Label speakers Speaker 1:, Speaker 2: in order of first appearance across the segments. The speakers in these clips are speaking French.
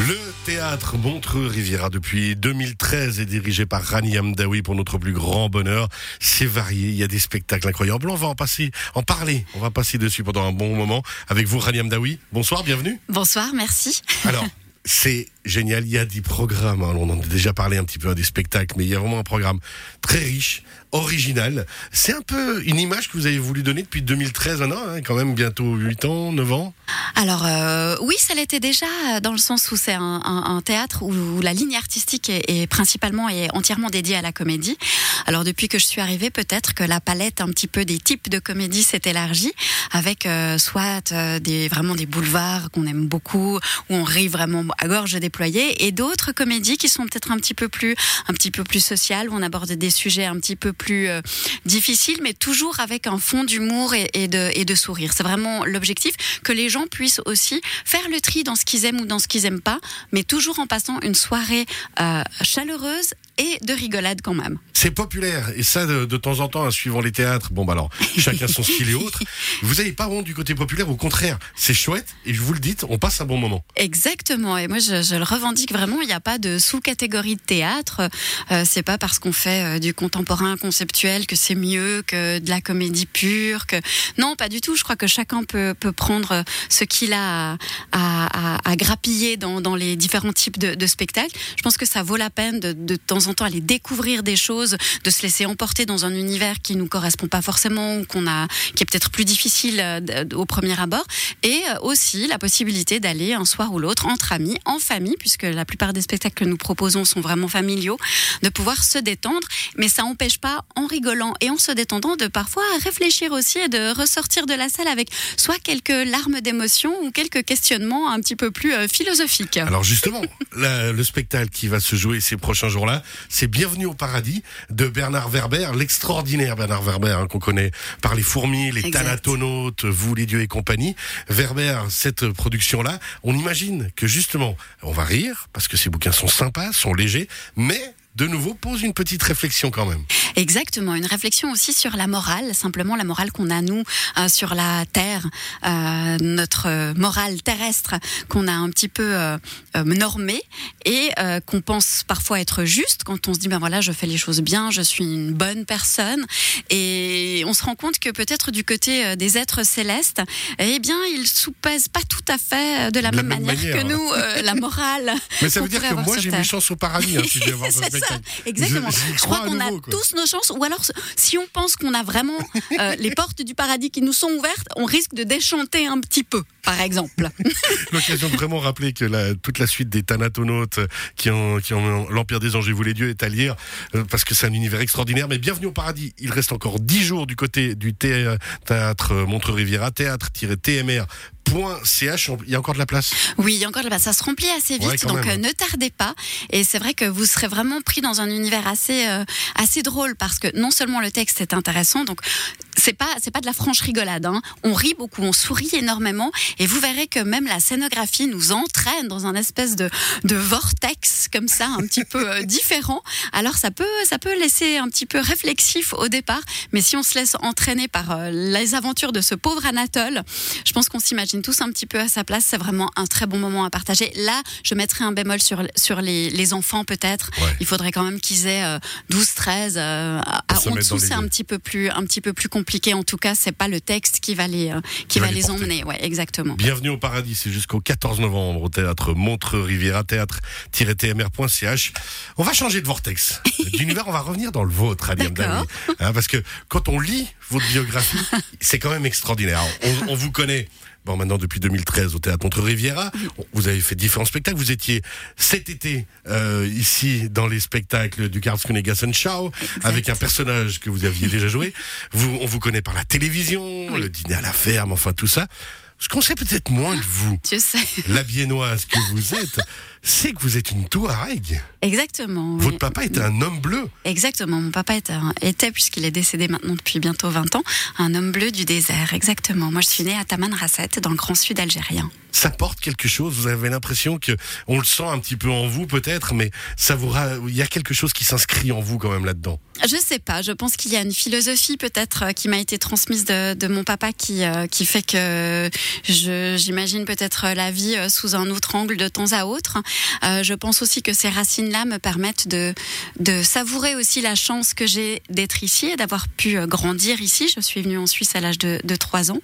Speaker 1: Le théâtre Montreux-Riviera depuis 2013 est dirigé par Rani Amdawi pour notre plus grand bonheur. C'est varié, il y a des spectacles incroyables. On va en passer, en parler. On va passer dessus pendant un bon moment avec vous, Rani Amdawi. Bonsoir, bienvenue.
Speaker 2: Bonsoir, merci.
Speaker 1: Alors, c'est génial. Il y a des programmes. hein. On en a déjà parlé un petit peu des spectacles, mais il y a vraiment un programme très riche, original. C'est un peu une image que vous avez voulu donner depuis 2013 maintenant, hein, quand même bientôt 8 ans, 9 ans.
Speaker 2: Alors euh, oui, ça l'était déjà euh, dans le sens où c'est un, théâtre où, la ligne artistique est, principalement et entièrement dédiée à la comédie. Alors depuis que je suis arrivée, peut-être que la palette un petit peu des types de comédie s'est élargie avec euh, soit des vraiment des boulevards qu'on aime beaucoup où on rit vraiment à gorge déployée et d'autres comédies qui sont peut-être un petit peu plus un petit peu plus sociales où on aborde des sujets un petit peu plus euh, difficiles mais toujours avec un fond d'humour et, et de et de sourire. C'est vraiment l'objectif que les gens puissent aussi faire le tri dans ce qu'ils aiment ou dans ce qu'ils aiment pas, mais toujours en passant une soirée euh, chaleureuse et de rigolade quand même.
Speaker 1: C'est populaire et ça de, de temps en temps, hein, suivant les théâtres. Bon bah alors, chacun son style et autres. Vous n'avez pas honte du côté populaire, au contraire, c'est chouette et je vous le dites, on passe un bon moment.
Speaker 2: Exactement. Et moi, je, je le revendique vraiment. Il n'y a pas de sous-catégorie de théâtre. Euh, c'est pas parce qu'on fait euh, du contemporain conceptuel que c'est mieux que de la comédie pure. Que non, pas du tout. Je crois que chacun peut, peut prendre ce qu'il a à, grappiller dans, dans les différents types de, spectacles. Je pense que ça vaut la peine de, de temps en temps aller découvrir des choses, de se laisser emporter dans un univers qui nous correspond pas forcément ou qu'on a, qui est peut-être plus difficile euh, d- au premier abord. Et euh, aussi la possibilité d'aller un soir ou l'autre entre amis, en famille, puisque la plupart des spectacles que nous proposons sont vraiment familiaux, de pouvoir se détendre. Mais ça n'empêche pas, en rigolant et en se détendant, de parfois réfléchir aussi et de ressortir de la salle avec soit quelques larmes d'émotion ou quelques questionnements un petit peu plus euh, philosophiques.
Speaker 1: Alors justement, la- le spectacle qui va se jouer ces prochains jours-là, c'est Bienvenue au paradis de Bernard Werber, l'extraordinaire Bernard Werber hein, qu'on connaît par les fourmis, les thanatonautes, vous les dieux et compagnie. Werber, cette production-là, on imagine que justement, on va rire parce que ces bouquins sont sympas, sont légers, mais de nouveau pose une petite réflexion quand même.
Speaker 2: Exactement, une réflexion aussi sur la morale, simplement la morale qu'on a nous euh, sur la terre, euh, notre morale terrestre qu'on a un petit peu euh, normée et qu'on pense parfois être juste quand on se dit ben voilà je fais les choses bien, je suis une bonne personne et on se rend compte que peut-être du côté des êtres célestes, eh bien ils soupèsent pas tout à fait de la,
Speaker 1: De la
Speaker 2: même, manière,
Speaker 1: manière.
Speaker 2: que nous la morale.
Speaker 1: Mais ça veut dire que moi j'ai mes chances au paradis hein, si je vais voir ce
Speaker 2: Ça, exactement.
Speaker 1: Je-
Speaker 2: crois qu'on a
Speaker 1: quoi.
Speaker 2: tous nos chances, ou alors si on pense qu'on a vraiment euh, les portes du paradis qui nous sont ouvertes, on risque de déchanter un petit peu, par exemple.
Speaker 1: L'occasion de vraiment rappeler que la, toute la suite des Thanatonautes euh, qui ont, qui ont l'Empire des Anges et vous les dieux est à lire euh, parce que c'est un univers extraordinaire. Mais bienvenue au paradis. Il reste encore 10 jours du côté du thé- théâtre Montreux-Riviera, théâtre-tmr.ch. Il y a encore de la place.
Speaker 2: Oui, il y a encore là ça se remplit assez vite,
Speaker 1: Ouais,
Speaker 2: donc
Speaker 1: même.
Speaker 2: euh, ne tardez pas. Et c'est vrai que vous serez vraiment pris dans un univers assez euh, assez drôle parce que non seulement le texte est intéressant, donc c'est pas c'est pas de la franche rigolade. Hein. On rit beaucoup, on sourit énormément, et vous verrez que même la scénographie nous entraîne dans un espèce de de vortex comme ça, un petit peu euh, différent. Alors ça peut ça peut laisser un petit peu réflexif au départ, mais si on se laisse entraîner par euh, les aventures de ce pauvre Anatole, je pense qu'on s'imagine tous un petit peu à sa place. C'est vraiment un très bon moment à partager. Là, je mettrai un bémol sur, sur les, les enfants peut-être.
Speaker 1: Ouais.
Speaker 2: Il faudrait quand même qu'ils aient euh, 12, 13. euh, à- en dessous, c'est un petit peu plus un petit peu plus compliqué. En tout cas, c'est pas le texte qui va les euh, qui,
Speaker 1: va
Speaker 2: va,
Speaker 1: les
Speaker 2: emmener. Ouais, exactement.
Speaker 1: Bienvenue au paradis. C'est jusqu'au 14 novembre au théâtre Montreux-Riviera, théâtre-tmr.ch. On va changer de vortex. D'univers, on va revenir dans le vôtre, Ali
Speaker 2: D'accord.
Speaker 1: Amdawi. Hein, parce que quand on lit votre biographie, c'est quand même extraordinaire. On, on vous connaît. Bon, maintenant depuis 2013 au théâtre Montreux-Riviera, vous avez fait différents spectacles. Vous étiez cet été euh, ici dans les spectacles du Karlsruhe Show avec un personnage que vous aviez déjà joué. Vous, on vous connaît par la télévision, le dîner à la ferme, enfin tout ça. Ce qu'on sait peut-être moins de vous,
Speaker 2: Je sais.
Speaker 1: la biennoise que vous êtes, c'est que vous êtes une Touareg.
Speaker 2: Exactement.
Speaker 1: Votre
Speaker 2: oui.
Speaker 1: papa était un homme bleu.
Speaker 2: Exactement. Mon papa était, puisqu'il est décédé maintenant depuis bientôt 20 ans, un homme bleu du désert. Exactement. Moi, je suis née à Tamanrasset, dans le grand sud algérien.
Speaker 1: Ça porte quelque chose. Vous avez l'impression que on le sent un petit peu en vous, peut-être, mais ça vous, il y a quelque chose qui s'inscrit en vous quand même là-dedans.
Speaker 2: Je sais pas. Je pense qu'il y a une philosophie peut-être euh, qui m'a été transmise de, de mon papa qui euh, qui fait que j'imagine peut-être la vie euh, sous un autre angle de temps à autre. Euh, je pense aussi que ces racines-là me permettent de savourer aussi la chance que j'ai d'être ici et d'avoir pu euh, grandir ici. Je suis venue en Suisse à l'âge de, de 3 ans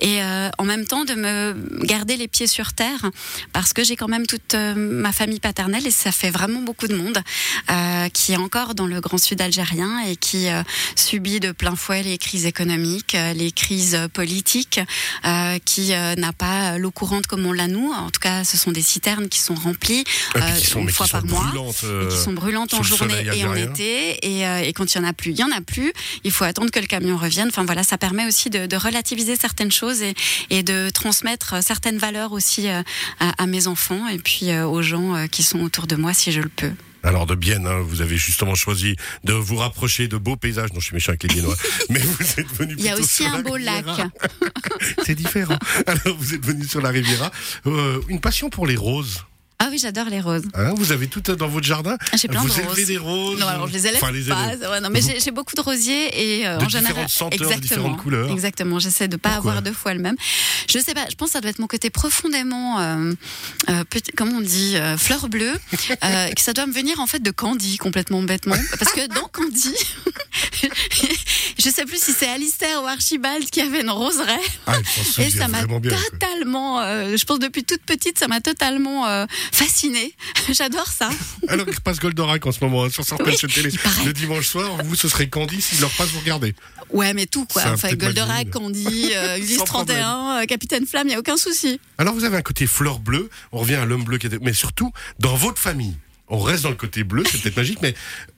Speaker 2: et euh, en même temps de me garder les pieds sur terre parce que j'ai quand même toute ma famille paternelle et ça fait vraiment beaucoup de monde qui est encore dans le grand sud algérien et qui subit de plein fouet les crises économiques, les crises politiques, qui n'a pas l'eau courante comme on l'a nous. En tout cas, ce sont des citernes qui sont remplies
Speaker 1: Puis
Speaker 2: euh,
Speaker 1: sont,
Speaker 2: une fois par mois.
Speaker 1: euh,
Speaker 2: qui sont brûlantes en journée et en été et, euh, et quand il y en a plus, il y en a plus. Il faut attendre que le camion revienne. Enfin voilà, ça permet aussi de, de relativiser certaines choses et, et de transmettre certaines valeurs aussi à, à mes enfants et puis aux gens qui sont autour de moi si je le peux.
Speaker 1: Alors de Bienne, hein, vous avez justement choisi de vous rapprocher de beaux paysages. Non, je suis méchant avec les Biennois, mais vous êtes venu.
Speaker 2: Il y a aussi un beau lac.
Speaker 1: C'est différent. Alors vous êtes venu sur la Riviera. Euh, une passion pour les roses.
Speaker 2: Ah oui, j'adore les roses.
Speaker 1: Hein, vous avez tout dans votre jardin?
Speaker 2: J'ai plein
Speaker 1: vous
Speaker 2: de roses.
Speaker 1: des roses.
Speaker 2: Non, alors je les élève
Speaker 1: Enfin, les
Speaker 2: pas.
Speaker 1: élève.
Speaker 2: Ouais, non, mais j'ai- beaucoup de rosiers et euh,
Speaker 1: De
Speaker 2: en général,
Speaker 1: différentes de
Speaker 2: exactement,
Speaker 1: différentes couleurs.
Speaker 2: Exactement. J'essaie de pas
Speaker 1: Pourquoi
Speaker 2: avoir deux fois le même. Je sais pas. Je pense que ça doit être mon côté profondément, euh, euh, petit, comment on dit, euh, fleur bleue, que ça doit me venir en fait de Candy complètement bêtement, parce que dans Candy, je sais plus si c'est Alistair ou Archibald qui avait une roseraie.
Speaker 1: Ah, il
Speaker 2: Et ça m'a totalement, euh, je pense depuis toute petite, ça m'a totalement euh, fascinée. J'adore ça.
Speaker 1: Alors qu'il repasse Goldorak en ce moment hein, sur certaines
Speaker 2: Oui,
Speaker 1: chaînes télé.
Speaker 2: il.
Speaker 1: Le dimanche soir, vous, ce serait Candy s'il leur passe, vous regardez.
Speaker 2: Ouais, mais tout quoi. Enfin, Goldorak. Candy, euh, Ulysse
Speaker 1: Sans problème.
Speaker 2: 31, euh, Capitaine Flamme, il y a aucun souci.
Speaker 1: Alors vous avez un côté fleur bleue, on revient à l'homme bleu qui était, mais surtout dans votre famille. On reste dans le côté bleu, c'est peut-être magique, mais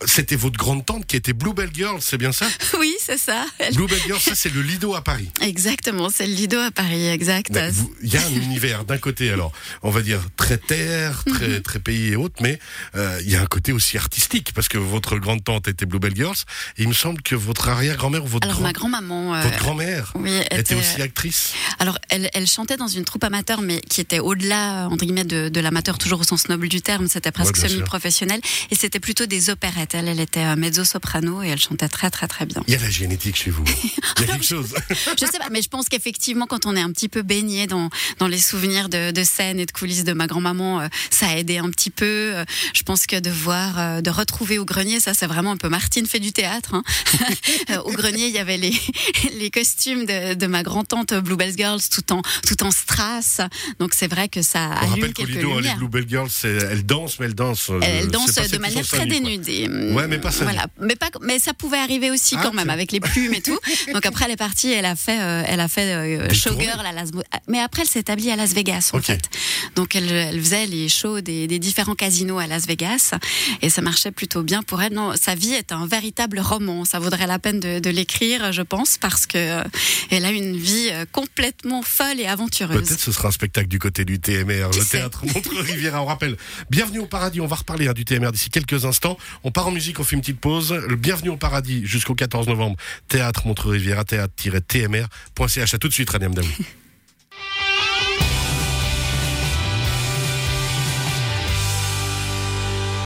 Speaker 1: c'était votre grande tante qui était Bluebell Girl, c'est bien ça?
Speaker 2: Oui, c'est ça. Elle-
Speaker 1: Bluebell Girl, ça c'est le Lido à Paris.
Speaker 2: Exactement, c'est le Lido à Paris, exact.
Speaker 1: Il y a un univers d'un côté, alors on va dire très terre, très
Speaker 2: Mhm.
Speaker 1: très pays et autres, mais euh, il y a un côté aussi artistique parce que votre grande tante était Bluebell Girls. Et il me semble que votre arrière-grand-mère ou votre
Speaker 2: Alors
Speaker 1: grand-
Speaker 2: ma grand-maman, euh,
Speaker 1: votre grand-mère
Speaker 2: oui,
Speaker 1: était,
Speaker 2: était,
Speaker 1: aussi actrice?
Speaker 2: alors elle, elle chantait dans une troupe amateur, mais qui était au-delà entre guillemets de, de l'amateur, toujours au sens noble du terme. C'était presque
Speaker 1: Ouais, bien sûr.
Speaker 2: semi-professionnel, et c'était plutôt des opérettes. Elle, elle était euh, mezzo-soprano et elle chantait très très très bien.
Speaker 1: Il y a la génétique chez vous. Il y a quelque chose.
Speaker 2: Je sais pas, mais je pense qu'effectivement, quand on est un petit peu baigné dans, dans les souvenirs de, de scènes et de coulisses de ma grand-maman, euh, ça a aidé un petit peu. Euh, je pense que de voir, de retrouver au grenier, ça c'est vraiment un peu Martine fait du théâtre. hein. Au grenier, il y avait les, les costumes de, de ma grand-tante Bluebell Girls tout en, tout en strass. Donc c'est vrai que ça
Speaker 1: On
Speaker 2: allume
Speaker 1: rappelle qu'au
Speaker 2: quelques
Speaker 1: Lido, hein, les. Bluebell Girls, elles dansent, mais elles euh,
Speaker 2: Elle danse de manière très dénudée.
Speaker 1: Ouais, mais pas seins
Speaker 2: Voilà, mais pas, mais ça pouvait arriver aussi
Speaker 1: Ah,
Speaker 2: quand même avec les plumes et tout. Donc après elle est partie, elle a fait, euh, elle a fait euh, showgirl à Las, mais après elle s'est établie à Las Vegas en fait. Donc elle, elle faisait les shows des, des différents casinos à Las Vegas et ça marchait plutôt bien pour elle. Non, sa vie est un véritable roman. Ça vaudrait la peine de, de l'écrire, je pense, parce que euh, elle a une vie euh, complètement folle et aventureuse.
Speaker 1: Peut-être ce sera un spectacle du côté du TMR, le théâtre Montreux-Riviera. On rappelle, bienvenue au paradis. On va reparler hein, du TMR d'ici quelques instants. On part en musique, on fait une petite pause. Le bienvenue au paradis jusqu'au 14 novembre. Théâtre Montreux-Riviera, théâtre-tmr.ch. À tout de suite, Rania Mdamou.